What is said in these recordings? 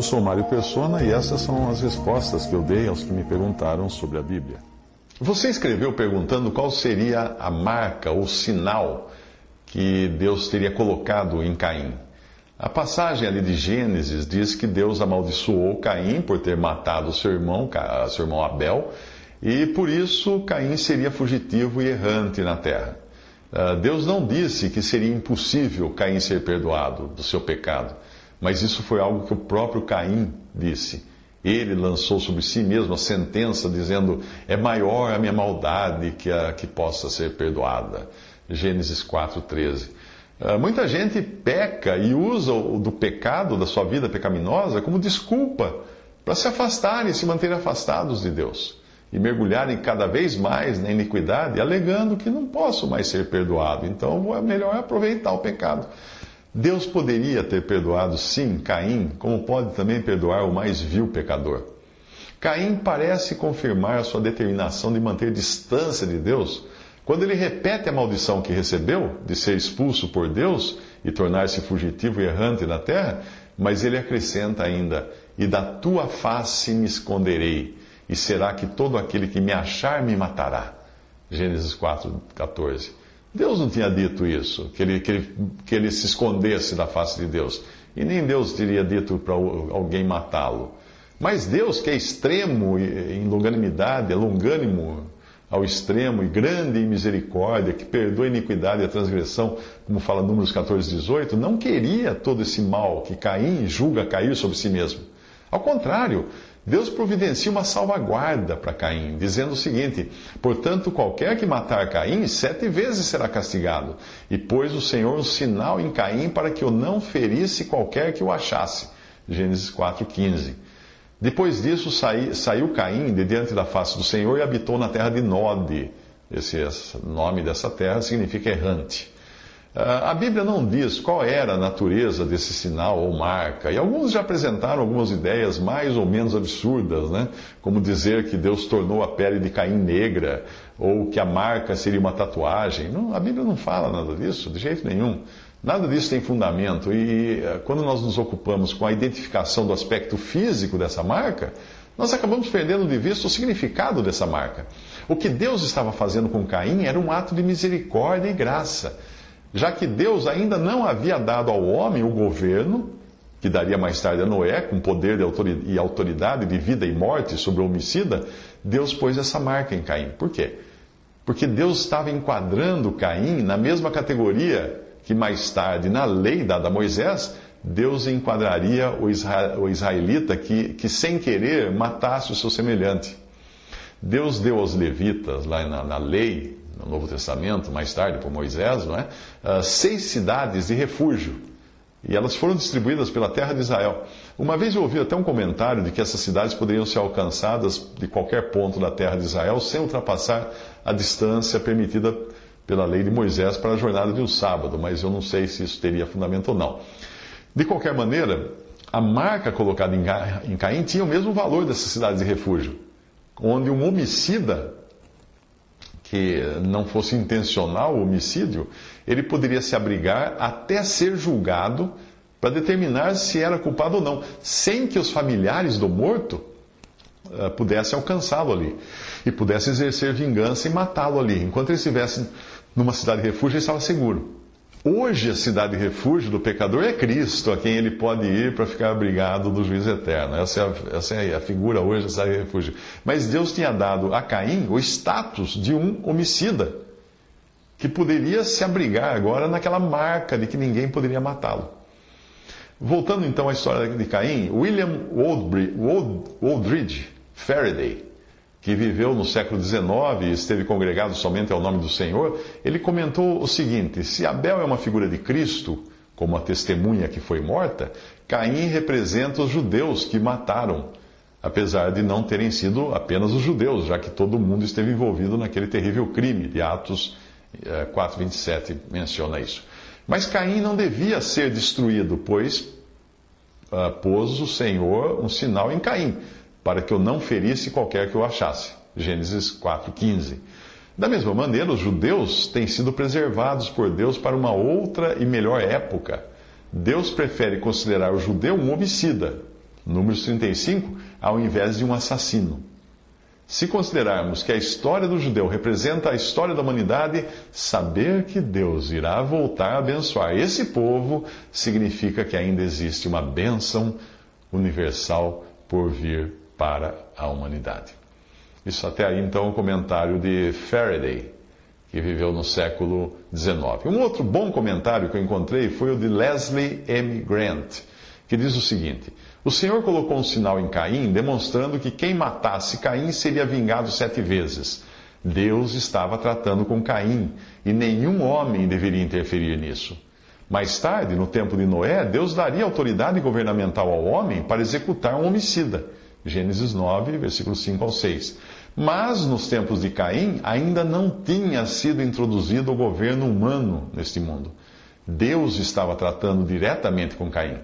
Eu sou Mário Persona e essas são as respostas que eu dei aos que me perguntaram sobre a Bíblia. Você escreveu perguntando qual seria a marca ou sinal que Deus teria colocado em Caim. A passagem ali de Gênesis diz que Deus amaldiçoou Caim por ter matado seu irmão, seu irmão Abel, e por isso Caim seria fugitivo e errante na terra. Ah, Deus não disse que seria impossível Caim ser perdoado do seu pecado, mas isso foi algo que o próprio Caim disse. Ele lançou sobre si mesmo a sentença, dizendo: É maior a minha maldade que a que possa ser perdoada. Gênesis 4,13. Uh, muita gente peca e usa o do pecado, da sua vida pecaminosa, como desculpa para se afastarem, se manterem afastados de Deus e mergulharem cada vez mais na iniquidade, alegando que não posso mais ser perdoado, então é melhor aproveitar o pecado. Deus poderia ter perdoado, sim, Caim, como pode também perdoar o mais vil pecador. Caim parece confirmar a sua determinação de manter distância de Deus quando ele repete a maldição que recebeu de ser expulso por Deus e tornar-se fugitivo e errante na terra, mas ele acrescenta ainda: E da tua face me esconderei, e será que todo aquele que me achar me matará. Gênesis 4, 14. Deus não tinha dito isso, que ele, que ele, que ele se escondesse da face de Deus. E nem Deus teria dito para alguém matá-lo. Mas Deus, que é extremo em longanimidade, é longânimo ao extremo e grande em misericórdia, que perdoa a iniquidade e a transgressão, como fala Números 14, 18, não queria todo esse mal que Caim julga cair sobre si mesmo. Ao contrário, Deus providencia uma salvaguarda para Caim, dizendo o seguinte: Portanto, qualquer que matar Caim, sete vezes será castigado. E pôs o Senhor um sinal em Caim para que o não ferisse qualquer que o achasse. Gênesis 4,15. Depois disso saiu Caim de diante da face do Senhor e habitou na terra de Nod. Esse, esse nome dessa terra significa errante. Ah, a Bíblia não diz qual era a natureza desse sinal ou marca, e alguns já apresentaram algumas ideias mais ou menos absurdas, né? como dizer que Deus tornou a pele de Caim negra, ou que a marca seria uma tatuagem. Não, a Bíblia não fala nada disso, de jeito nenhum. Nada disso tem fundamento e eh, quando nós nos ocupamos com a identificação do aspecto físico dessa marca, nós acabamos perdendo de vista o significado dessa marca. O que Deus estava fazendo com Caim era um ato de misericórdia e graça, já que Deus ainda não havia dado ao homem o governo, que daria mais tarde a Noé, com poder e autoridade de vida e morte sobre o homicida, Deus pôs essa marca em Caim. Por quê? Porque Deus estava enquadrando Caim na mesma categoria que mais tarde, na lei dada a Moisés, Deus enquadraria o, israelita que, que sem querer matasse o seu semelhante. Deus deu aos levitas, lá na, na lei, no Novo Testamento, mais tarde por Moisés, não é? Uh, seis cidades de refúgio. E elas foram distribuídas pela terra de Israel. Uma vez eu ouvi até um comentário de que essas cidades poderiam ser alcançadas de qualquer ponto da terra de Israel sem ultrapassar a distância permitida pela lei de Moisés para a jornada de um sábado, mas eu não sei se isso teria fundamento ou não. De qualquer maneira, a marca colocada em Caim tinha o mesmo valor dessas cidades de refúgio, onde um homicida que não fosse intencional o homicídio, ele poderia se abrigar até ser julgado para determinar se era culpado ou não, sem que os familiares do morto uh, pudessem alcançá-lo ali e pudessem exercer vingança e matá-lo ali. Enquanto ele estivesse numa cidade de refúgio, ele estava seguro. Hoje, a cidade de refúgio do pecador é Cristo, a quem ele pode ir para ficar abrigado do juízo eterno. Essa é, a, essa é a figura hoje da cidade de refúgio. Mas Deus tinha dado a Caim o status de um homicida, que poderia se abrigar agora naquela marca de que ninguém poderia matá-lo. Voltando então à história de Caim, William Woldbridge Faraday que viveu no século XIX e esteve congregado somente ao nome do Senhor, ele comentou o seguinte: se Abel é uma figura de Cristo, como a testemunha que foi morta, Caim representa os judeus que mataram, apesar de não terem sido apenas os judeus, já que todo mundo esteve envolvido naquele terrível crime de Atos 4:27 eh, menciona isso. Mas Caim não devia ser destruído, pois uh, pôs o Senhor um sinal em Caim para que eu não ferisse qualquer que eu achasse. Gênesis 4,15. Da mesma maneira, os judeus têm sido preservados por Deus para uma outra e melhor época. Deus prefere considerar o judeu um homicida, Números 35, ao invés de um assassino. Se considerarmos que a história do judeu representa a história da humanidade, saber que Deus irá voltar a abençoar esse povo significa que ainda existe uma bênção universal por vir para a humanidade. Isso até aí, então, o comentário de Faraday, que viveu no século XIX. Um outro bom comentário que eu encontrei foi o de Leslie M. Grant, que diz o seguinte: O Senhor colocou um sinal em Caim, demonstrando que quem matasse Caim seria vingado sete vezes. Deus estava tratando com Caim e nenhum homem deveria interferir nisso. Mais tarde, no tempo de Noé, Deus daria autoridade governamental ao homem para executar um homicida. Gênesis 9, versículos 5 ao 6. Mas nos tempos de Caim ainda não tinha sido introduzido o governo humano neste mundo. Deus estava tratando diretamente com Caim.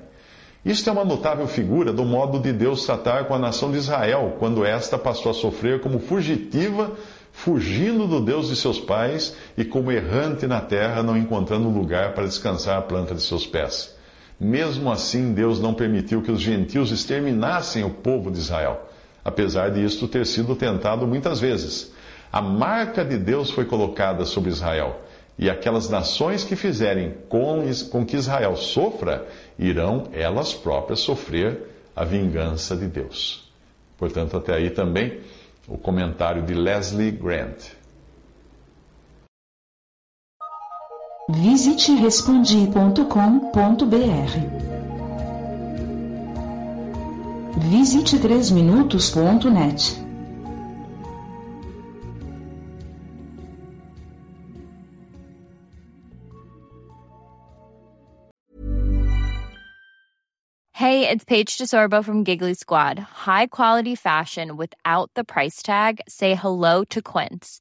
Isto é uma notável figura do modo de Deus tratar com a nação de Israel, quando esta passou a sofrer como fugitiva, fugindo do Deus de seus pais e como errante na terra, não encontrando lugar para descansar a planta de seus pés. Mesmo assim, Deus não permitiu que os gentios exterminassem o povo de Israel, apesar de isto ter sido tentado muitas vezes. A marca de Deus foi colocada sobre Israel, e aquelas nações que fizerem com que Israel sofra, irão elas próprias sofrer a vingança de Deus. Portanto, até aí também o comentário de Leslie Grant. Visite respondi.com.br. Visite 3minutos.net. Hey, it's Paige DeSorbo from Giggly Squad. High quality fashion without the price tag. Say hello to Quince.